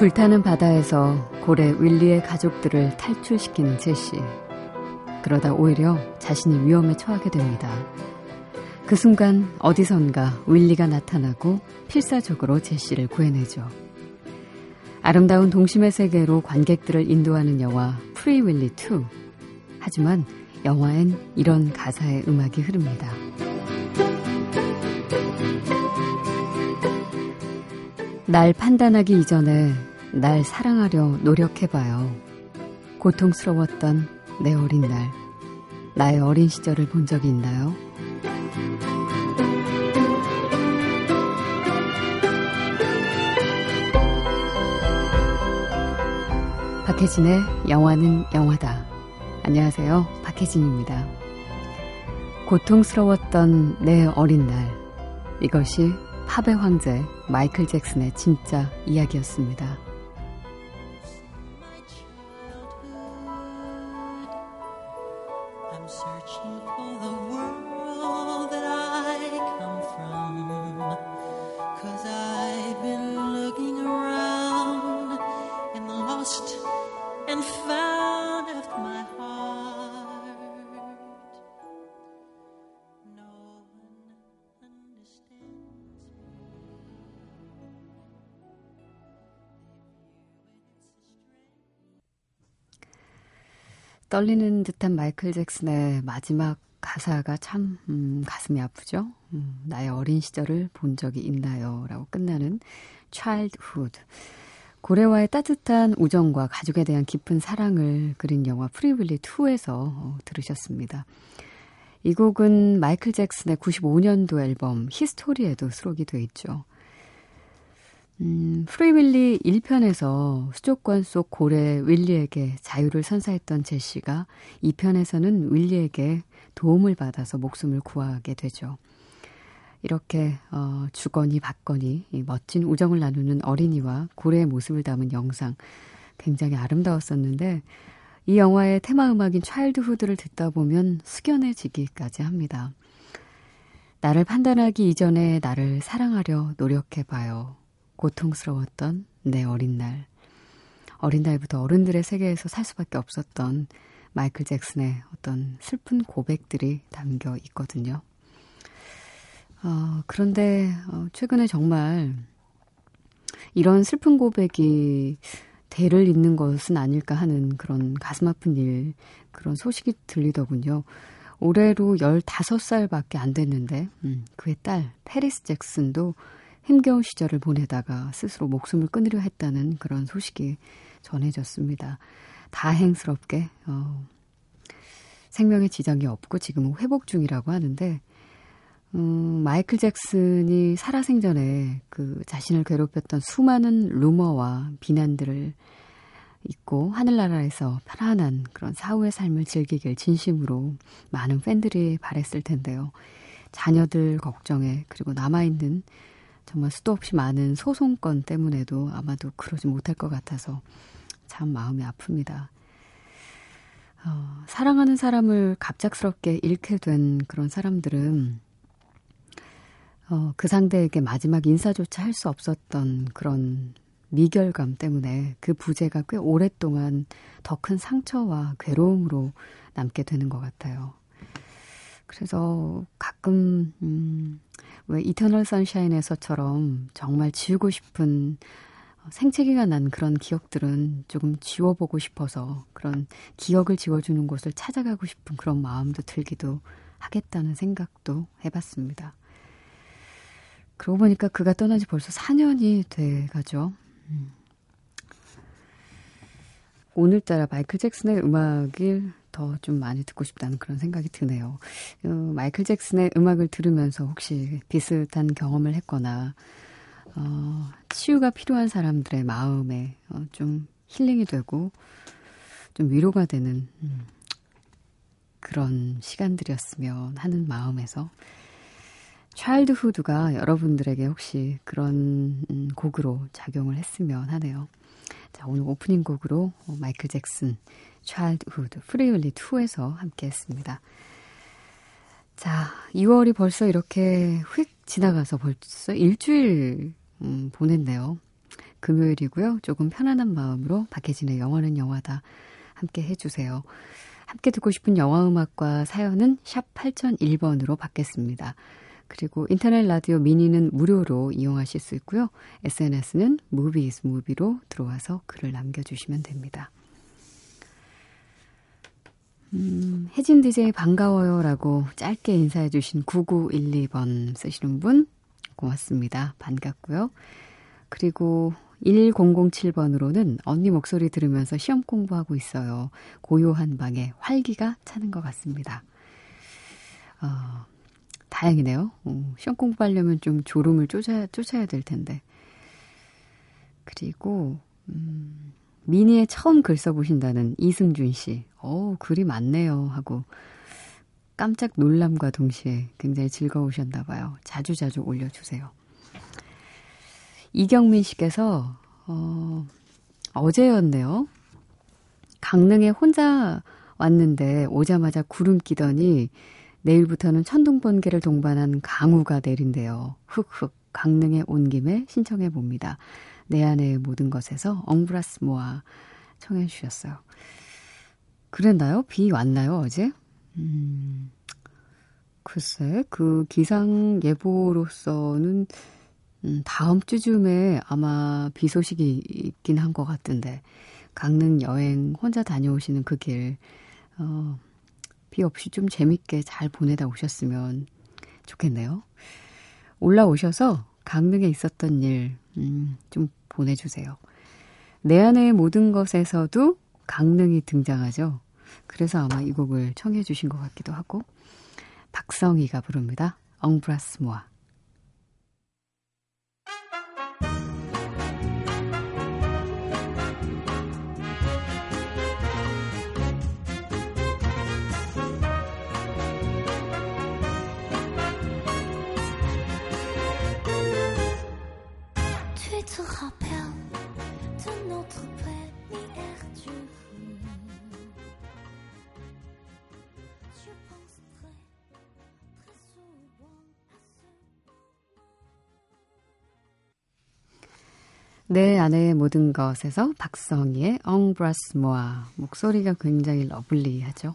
불타는 바다에서 고래 윌리의 가족들을 탈출시키는 제시. 그러다 오히려 자신이 위험에 처하게 됩니다. 그 순간 어디선가 윌리가 나타나고 필사적으로 제시를 구해내죠. 아름다운 동심의 세계로 관객들을 인도하는 영화 프리 윌리 2. 하지만 영화엔 이런 가사의 음악이 흐릅니다. 날 판단하기 이전에 날 사랑하려 노력해봐요. 고통스러웠던 내 어린 날, 나의 어린 시절을 본 적이 있나요? 박혜진의 영화는 영화다. 안녕하세요. 박혜진입니다. 고통스러웠던 내 어린 날. 이것이 팝의 황제 마이클 잭슨의 진짜 이야기였습니다. searching for the world that I come from. Cause I've been looking around and lost and found. 떨리는 듯한 마이클 잭슨의 마지막 가사가 참 음, 가슴이 아프죠. 음, 나의 어린 시절을 본 적이 있나요? 라고 끝나는 Childhood. 고래와의 따뜻한 우정과 가족에 대한 깊은 사랑을 그린 영화 프리윌리 2에서 어, 들으셨습니다. 이 곡은 마이클 잭슨의 95년도 앨범 HIStory에도 수록이 돼 있죠. 음, 프리윌리 1편에서 수족관 속 고래 윌리에게 자유를 선사했던 제시가 2편에서는 윌리에게 도움을 받아서 목숨을 구하게 되죠. 이렇게 어, 주거니 받거니 이 멋진 우정을 나누는 어린이와 고래의 모습을 담은 영상 굉장히 아름다웠었는데 이 영화의 테마 음악인 차일드 후드를 듣다 보면 숙연해지기까지 합니다. 나를 판단하기 이전에 나를 사랑하려 노력해봐요. 고통스러웠던 내 어린 날. 어린 날부터 어른들의 세계에서 살 수밖에 없었던 마이클 잭슨의 어떤 슬픈 고백들이 담겨 있거든요. 어, 그런데 어, 최근에 정말 이런 슬픈 고백이 대를 잇는 것은 아닐까 하는 그런 가슴 아픈 일, 그런 소식이 들리더군요. 올해로 15살밖에 안 됐는데, 음, 그의 딸, 페리스 잭슨도 힘겨운 시절을 보내다가 스스로 목숨을 끊으려 했다는 그런 소식이 전해졌습니다. 다행스럽게 어, 생명에 지장이 없고 지금은 회복 중이라고 하는데 음, 마이클 잭슨이 살아생전에 그 자신을 괴롭혔던 수많은 루머와 비난들을 잊고 하늘나라에서 편안한 그런 사후의 삶을 즐기길 진심으로 많은 팬들이 바랬을 텐데요. 자녀들 걱정에 그리고 남아있는 정말 수도 없이 많은 소송건 때문에도 아마도 그러지 못할 것 같아서 참 마음이 아픕니다. 어, 사랑하는 사람을 갑작스럽게 잃게 된 그런 사람들은 어, 그 상대에게 마지막 인사조차 할 수 없었던 그런 미결감 때문에 그 부재가 꽤 오랫동안 더 큰 상처와 괴로움으로 남게 되는 것 같아요. 그래서 가끔 음, 왜 이터널 선샤인에서처럼 정말 지우고 싶은 어, 생채기가 난 그런 기억들은 조금 지워보고 싶어서 그런 기억을 지워주는 곳을 찾아가고 싶은 그런 마음도 들기도 하겠다는 생각도 해봤습니다. 그러고 보니까 그가 떠난 지 벌써 4년이 돼가죠. 음. 오늘따라 마이클 잭슨의 음악을 더 좀 많이 듣고 싶다는 그런 생각이 드네요. 어, 마이클 잭슨의 음악을 들으면서 혹시 비슷한 경험을 했거나 어, 치유가 필요한 사람들의 마음에 어, 좀 힐링이 되고 좀 위로가 되는 음, 그런 시간들이었으면 하는 마음에서 차일드 후드가 여러분들에게 혹시 그런 음, 곡으로 작용을 했으면 하네요. 자, 오늘 오프닝 곡으로 마이클 잭슨 Childhood, 프리윌리 2에서 함께 했습니다. 자, 6월이 벌써 이렇게 휙 지나가서 벌써 일주일 음, 보냈네요. 금요일이고요. 조금 편안한 마음으로 박혜진의 영화는 영화다 함께 해주세요. 함께 듣고 싶은 영화 음악과 사연은 샵 8001번으로 받겠습니다. 그리고 인터넷 라디오 미니는 무료로 이용하실 수 있고요. SNS는 무비스 무비로 들어와서 글을 남겨주시면 됩니다. 음, 혜진 DJ 반가워요 라고 짧게 인사해주신 9912번 쓰시는 분 고맙습니다. 반갑고요. 그리고 1007번으로는 언니 목소리 들으면서 시험 공부하고 있어요. 고요한 방에 활기가 차는 것 같습니다. 어, 다행이네요. 어, 시험 공부하려면 좀 졸음을 쫓아야, 쫓아야 될 텐데. 그리고, 음, 미니에 처음 글 써보신다는 이승준 씨. 어 글이 많네요. 하고 깜짝 놀람과 동시에 굉장히 즐거우셨나 봐요. 자주자주 올려주세요. 이경민 씨께서, 어, 어제였네요. 강릉에 혼자 왔는데 오자마자 구름 끼더니 내일부터는 천둥 번개를 동반한 강우가 내린대요. 흑흑 강릉에 온 김에 신청해 봅니다. 내 안의 모든 것에서 엉브라스 모아 청해 주셨어요. 그랬나요? 비 왔나요, 어제? 음, 글쎄, 그 기상 예보로서는 음, 다음 주쯤에 아마 비 소식이 있긴 한 것 같은데, 강릉 여행 혼자 다녀오시는 그 길, 어, 비 없이 좀 재밌게 잘 보내다 오셨으면 좋겠네요. 올라오셔서 강릉에 있었던 일, 음, 좀 보내주세요. 내 안의 모든 것에서도 강릉이 등장하죠. 그래서 아마 이 곡을 청해 주신 것 같기도 하고 박성희가 부릅니다. 엉브라스모아 내 안의 모든 것에서 박성희의 Embrasse-moi 목소리가 굉장히 lovely하죠.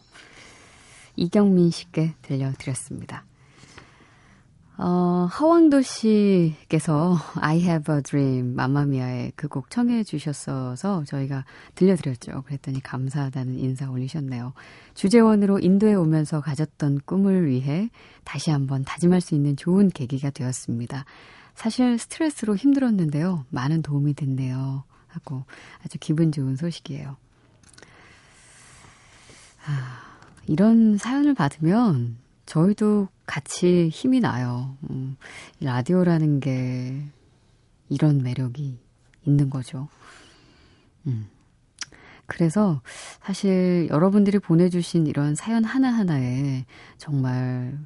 이경민 씨께 들려드렸습니다. 어, 하왕도 씨께서 I have a dream 마마미아의 그 곡 청해 주셨어서 저희가 들려드렸죠. 그랬더니 감사하다는 인사 올리셨네요. 주재원으로 인도에 오면서 가졌던 꿈을 위해 다시 한번 다짐할 수 있는 좋은 계기가 되었습니다. 사실 스트레스로 힘들었는데요. 많은 도움이 됐네요. 하고 아주 기분 좋은 소식이에요. 아, 이런 사연을 받으면 저희도 같이 힘이 나요. 음, 라디오라는 게 이런 매력이 있는 거죠. 음. 그래서 사실 여러분들이 보내주신 이런 사연 하나하나에 정말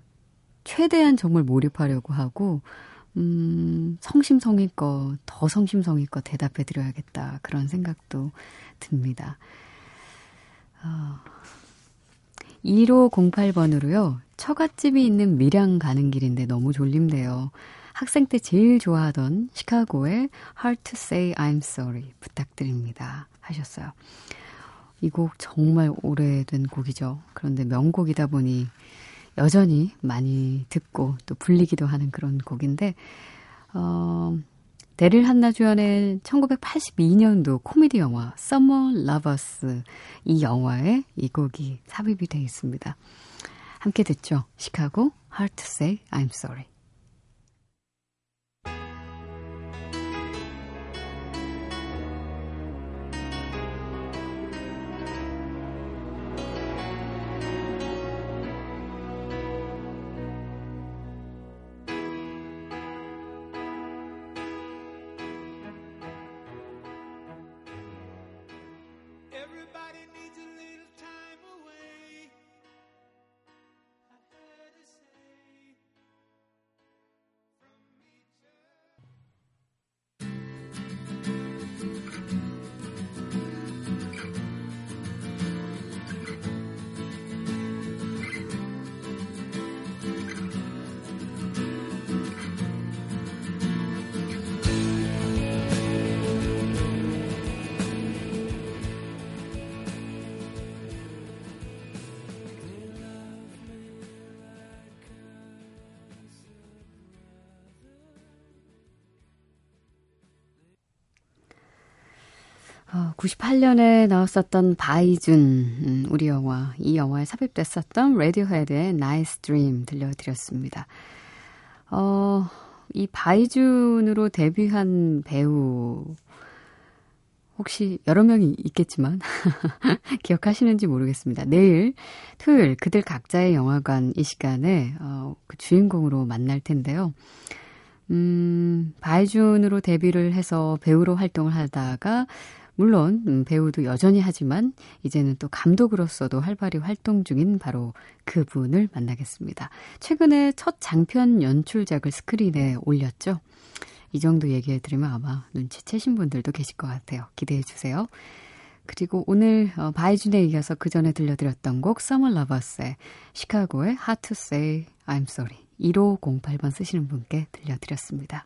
최대한 정말 몰입하려고 하고 음, 성심성의껏, 더 성심성의껏 대답해 드려야겠다. 그런 생각도 듭니다. 어, 1508번으로요. 처갓집이 있는 밀양 가는 길인데 너무 졸림돼요. 학생 때 제일 좋아하던 시카고의 Hard to Say I'm Sorry 부탁드립니다. 하셨어요. 이 곡 정말 오래된 곡이죠. 그런데 명곡이다 보니 여전히 많이 듣고 또 불리기도 하는 그런 곡인데, 어, 데릴 한나 주연의 1982년도 코미디 영화 Summer Lovers 이 영화에 이 곡이 삽입이 되어 있습니다. 함께 듣죠. 시카고 Hard to Say I'm Sorry. 98년에 나왔었던 바이준, 음, 우리 영화, 이 영화에 삽입됐었던 레디오헤드의 Nice Dream 들려드렸습니다. 어, 이 바이준으로 데뷔한 배우, 혹시 여러 명이 있겠지만, 기억하시는지 모르겠습니다. 내일, 토요일, 그들 각자의 영화관 이 시간에, 어, 그 주인공으로 만날 텐데요. 음, 바이준으로 데뷔를 해서 배우로 활동을 하다가 물론 음, 배우도 여전히 하지만 이제는 또 감독으로서도 활발히 활동 중인 바로 그분을 만나겠습니다. 최근에 첫 장편 연출작을 스크린에 올렸죠. 이 정도 얘기해 드리면 아마 눈치채신 분들도 계실 것 같아요. 기대해 주세요. 그리고 오늘 어, 바이준에 이어서 그 전에 들려드렸던 곡 Summer Lovers의 시카고의 Hard to Say I'm Sorry 1508번 쓰시는 분께 들려드렸습니다.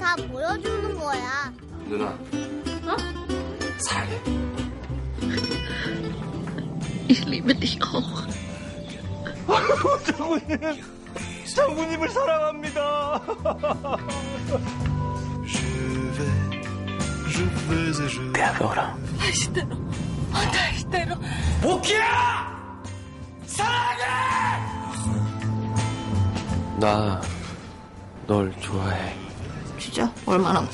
다 보여주는 거야. 누나. 어? 사랑해. Ich liebe dich auch. 장군님, 장군님을 사랑합니다. Te adoro. 다시 때려. 아, 다시 때려. 모키야! 사랑해! 나 널 좋아해. 진짜? 얼마나?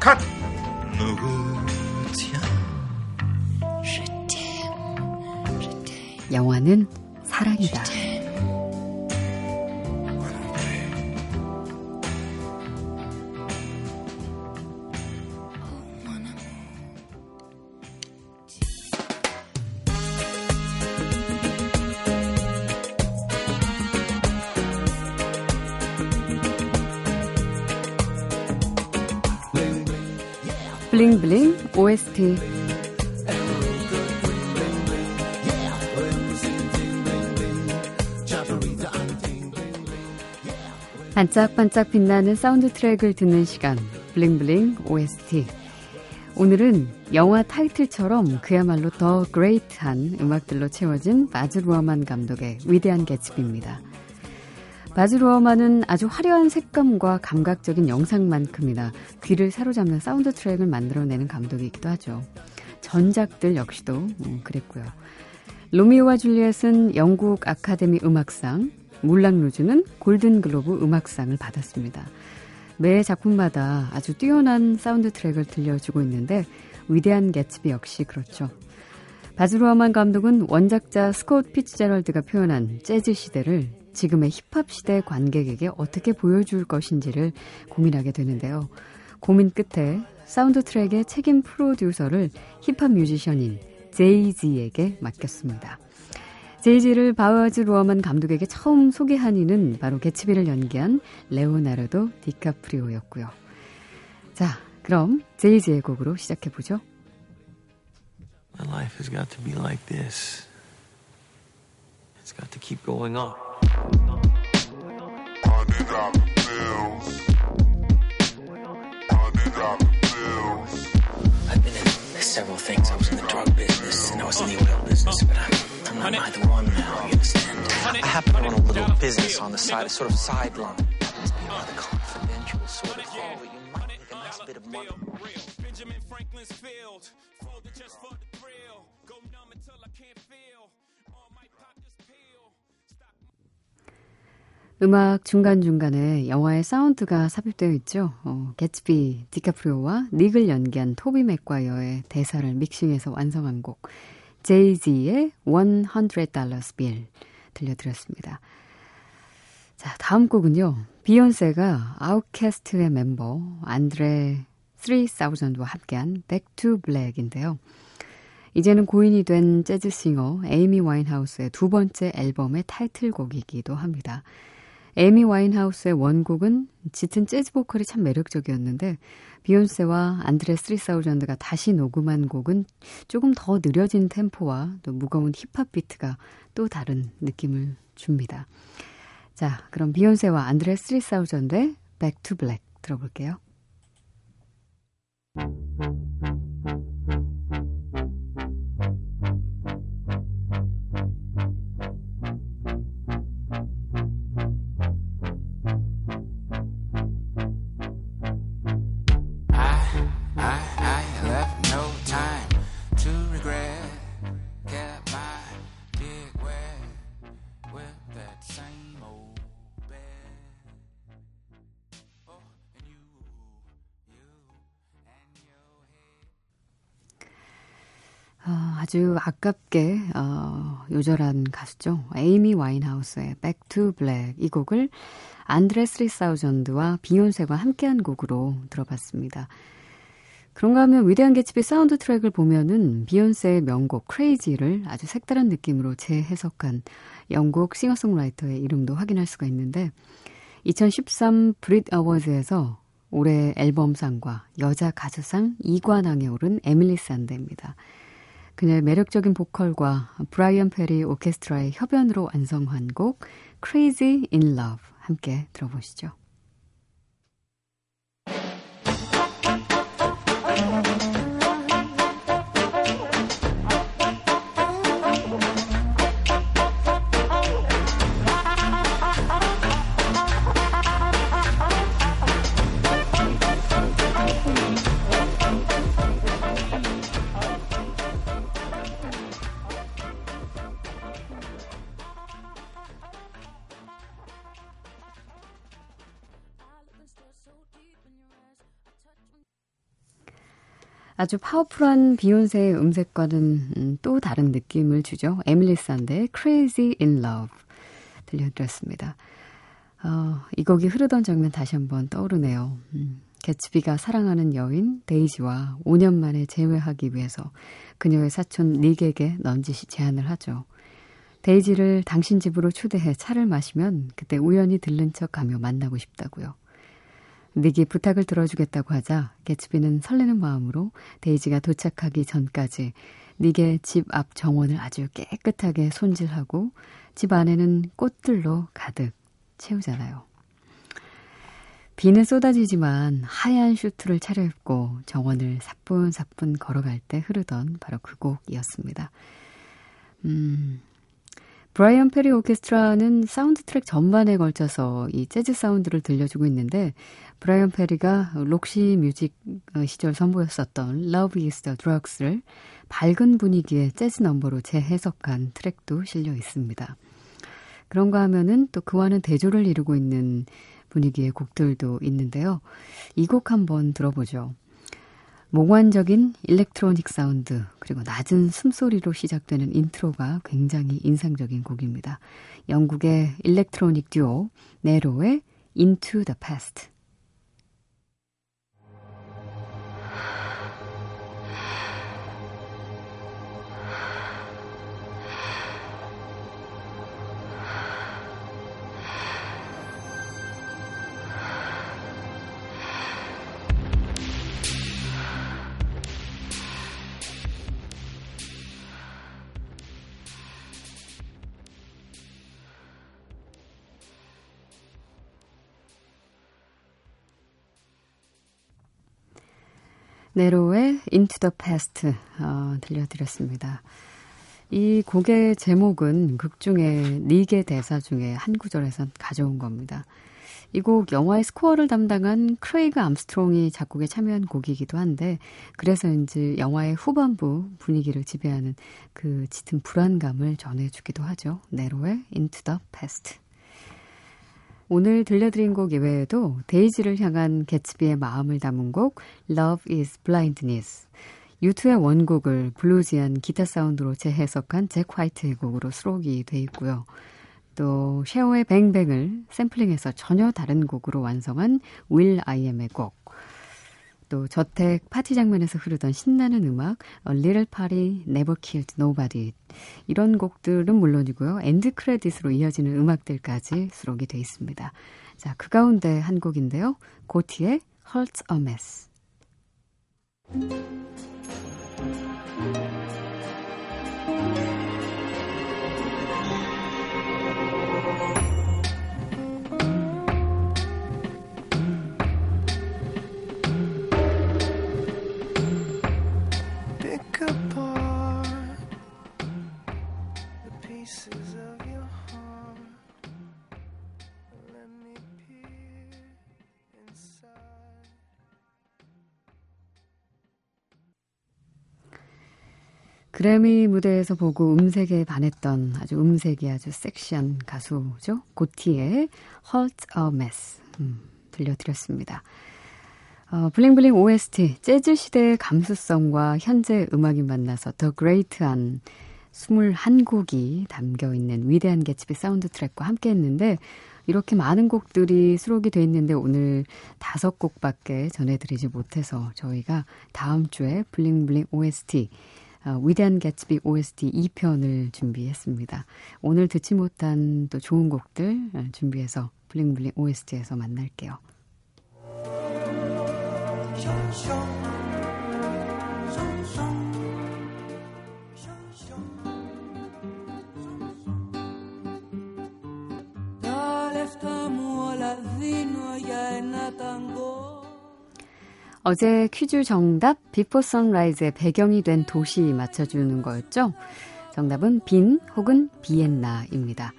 컷! 영화는 사랑이다. bling bling OST 반짝반짝 빛나는 사운드 트랙을 듣는 시간 bling bling OST 오늘은 영화 타이틀처럼 그야말로 the great한 음악들로 채워진 바즈 루어만 감독의 위대한 개츠비입니다. 바즈 루어만은 아주 화려한 색감과 감각적인 영상만큼이나 귀를 사로잡는 사운드 트랙을 만들어내는 감독이기도 하죠. 전작들 역시도 음, 그랬고요. 로미오와 줄리엣은 영국 아카데미 음악상, 물랑루즈는 골든글로브 음악상을 받았습니다. 매 작품마다 아주 뛰어난 사운드 트랙을 들려주고 있는데 위대한 개츠비 역시 그렇죠. 바즈루어만 감독은 원작자 스콧 피츠제럴드가 표현한 재즈 시대를 지금의 힙합 시대 관객에게 어떻게 보여줄 것인지를 고민하게 되는데요. 고민 끝에 사운드 트랙의 책임 프로듀서를 힙합 뮤지션인 제이지에게 맡겼습니다. 제이지를 바즈 루어만 감독에게 처음 소개한 이는 바로 개츠비를 연기한 레오나르도 디카프리오였고요. 자, 그럼 제이지의 곡으로 시작해 보죠. My life has got to be like this. It's got to keep going up. I've been in several things. I was in the drug business and I was in the oil business, but I'm, I'm not either one now, you understand? I happen to run a little business on the side, a sort of sideline. It's be a rather confidential sort of thing, but you might make a nice bit of money. 음악 중간중간에 영화의 사운드가 삽입되어 있죠. 어, 개츠비, 디카프리오와 닉을 연기한 토비 맥과이어의 대사를 믹싱해서 완성한 곡 제이지의 100달러스 빌 들려드렸습니다. 자, 다음 곡은요. 비욘세가 아웃캐스트의 멤버 안드레 3000와 함께한 to Black인데요. 이제는 고인이 된 재즈싱어 에이미 와인하우스의 두 번째 앨범의 타이틀곡이기도 합니다. 에미 와인하우스의 원곡은 짙은 재즈 보컬이 참 매력적이었는데 비욘세와 안드레 스리사우전드가 다시 녹음한 곡은 조금 더 느려진 템포와 또 무거운 힙합 비트가 또 다른 느낌을 줍니다. 자, 그럼 비욘세와 안드레 스리사우전드의 Back to Black 들어볼게요. 아주 아깝게 어, 요절한 가수죠. 에이미 와인하우스의 Back to Black 이 곡을 안드레 스리사우전드와 비욘세가 함께한 곡으로 들어봤습니다. 그런가 하면 위대한 개츠비 사운드 트랙을 보면은 비욘세의 명곡 Crazy를 아주 색다른 느낌으로 재해석한 영국 싱어송라이터의 이름도 확인할 수가 있는데 2013 브릿 어워즈에서 올해 앨범상과 여자 가수상 2관왕에 오른 에밀리 산드입니다. 그녀의 매력적인 보컬과 브라이언 페리 오케스트라의 협연으로 완성한 곡 Crazy in Love 함께 들어보시죠. 아주 파워풀한 비욘세의 음색과는 음, 또 다른 느낌을 주죠. 에밀리 산드의 Crazy in Love 들려드렸습니다. 어, 이 곡이 흐르던 장면 다시 한번 떠오르네요. 음, 개츠비가 사랑하는 여인 데이지와 5년 만에 재회하기 위해서 그녀의 사촌 닉에게 넌지시 제안을 하죠. 데이지를 당신 집으로 초대해 차를 마시면 그때 우연히 들른 척 가며 만나고 싶다고요. 닉이 부탁을 들어주겠다고 하자 개츠비는 설레는 마음으로 데이지가 도착하기 전까지 닉의 집 앞 정원을 아주 깨끗하게 손질하고 집 안에는 꽃들로 가득 채우잖아요. 비는 쏟아지지만 하얀 슈트를 차려입고 정원을 사뿐사뿐 걸어갈 때 흐르던 바로 그 곡이었습니다. 음, 브라이언 페리 오케스트라는 사운드 트랙 전반에 걸쳐서 이 재즈 사운드를 들려주고 있는데 브라이언 페리가 록시 뮤직 어, 시절 선보였었던 Love is the Drugs를 밝은 분위기의 재즈 넘버로 재해석한 트랙도 실려 있습니다. 그런가 하면은 또 그와는 대조를 이루고 있는 분위기의 곡들도 있는데요. 이 곡 한번 들어보죠. 몽환적인 일렉트로닉 사운드 그리고 낮은 숨소리로 시작되는 인트로가 굉장히 인상적인 곡입니다. 영국의 일렉트로닉 듀오 네로의 Into the Past 네로의 Into the Past 어, 들려드렸습니다. 이 곡의 제목은 극 중에 닉의 대사 중에 한 구절에서 가져온 겁니다. 이 곡 영화의 스코어를 담당한 크레이그 암스트롱이 작곡에 참여한 곡이기도 한데 그래서인지 영화의 후반부 분위기를 지배하는 그 짙은 불안감을 전해주기도 하죠. 네로의 Into the Past. 오늘 들려드린 곡 이외에도 데이지를 향한 개츠비의 마음을 담은 곡 Love is Blindness 유투의 원곡을 bluesy한 기타 사운드로 재해석한 잭 화이트의 곡으로 수록이 돼 있고요. 또 쉐어의 Bang Bang을 샘플링해서 전혀 다른 곡으로 완성한 윌 아이엠의 곡. 또 저택 파티 장면에서 흐르던 신나는 음악 A Little Party Never Killed Nobody 이런 곡들은 물론이고요. 엔드 크레딧으로 이어지는 음악들까지 수록이 돼 있습니다. 자, 그 가운데 한 곡인데요. 고티의 Hurts a Mess. 그래미 무대에서 보고 음색에 반했던 아주 음색이 아주 섹시한 가수죠. 고티의 Hearts a Mess 음, 들려드렸습니다. 어, 블링블링 OST 재즈 시대의 감수성과 현재 음악이 만나서 더 great한 21곡이 담겨있는 위대한 개츠비 사운드 트랙과 함께 했는데 이렇게 많은 곡들이 수록이 돼 있는데 오늘 다섯 곡밖에 전해드리지 못해서 저희가 다음 주에 블링블링 OST 어, 위대한 개츠비 OST 2편을 준비했습니다. 오늘 듣지 못한 또 좋은 곡들 어, 준비해서 블링블링 OST에서 만날게요. Τα λεφτά μου όλα δίνω για ένα ταγκό 어제 퀴즈 정답 비포 선라이즈의 배경이 된 도시 맞춰주는 거였죠? 정답은 빈 혹은 비엔나입니다.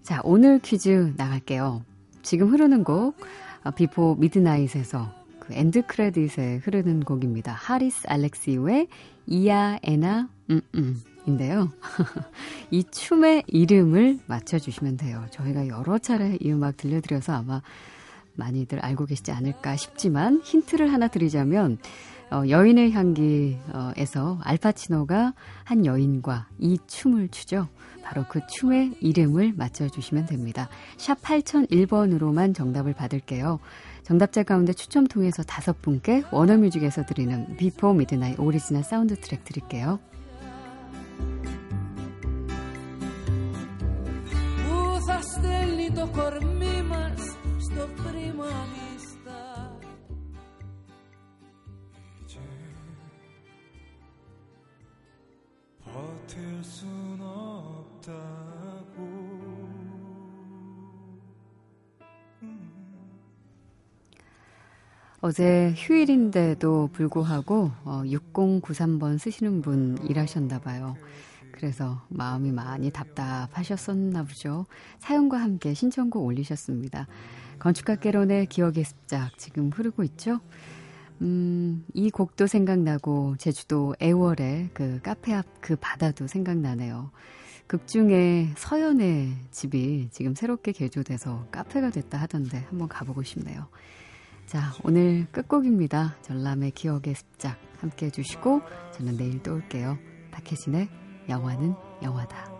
자, 오늘 퀴즈 나갈게요. 지금 흐르는 곡 어, 비포 미드나잇에서 그 엔드 크레딧에 흐르는 곡입니다. 하리스 알렉시우의 Για ένα 음음 인데요. 이 춤의 이름을 맞춰주시면 돼요. 저희가 여러 차례 이 음악 들려드려서 아마 많이들 알고 계시지 않을까 싶지만 힌트를 하나 드리자면 어, 여인의 향기에서 알파치노가 한 여인과 이 춤을 추죠. 바로 그 춤의 이름을 맞춰주시면 됩니다. 샵 8001번으로만 정답을 받을게요. 정답자 가운데 추첨 통해서 다섯 분께 워너뮤직에서 드리는 비포 미드나잇 오리지널 사운드 트랙 드릴게요. prima vista. 음. 어제 휴일인데도 불구하고 어, 6093번 쓰시는 분 일하셨나 봐요. 그래서 마음이 많이 답답하셨었나 보죠. 사연과 함께 신청곡 올리셨습니다. 건축학개론의 기억의 습작 지금 흐르고 있죠. 음, 이 곡도 생각나고 제주도 애월의 그 카페 앞 그 바다도 생각나네요. 극 중에 서연의 집이 지금 새롭게 개조돼서 카페가 됐다 하던데 한번 가보고 싶네요. 자, 오늘 끝곡입니다. 전람의 기억의 습작 함께 해주시고 저는 내일 또 올게요. 박혜진의 영화는 영화다.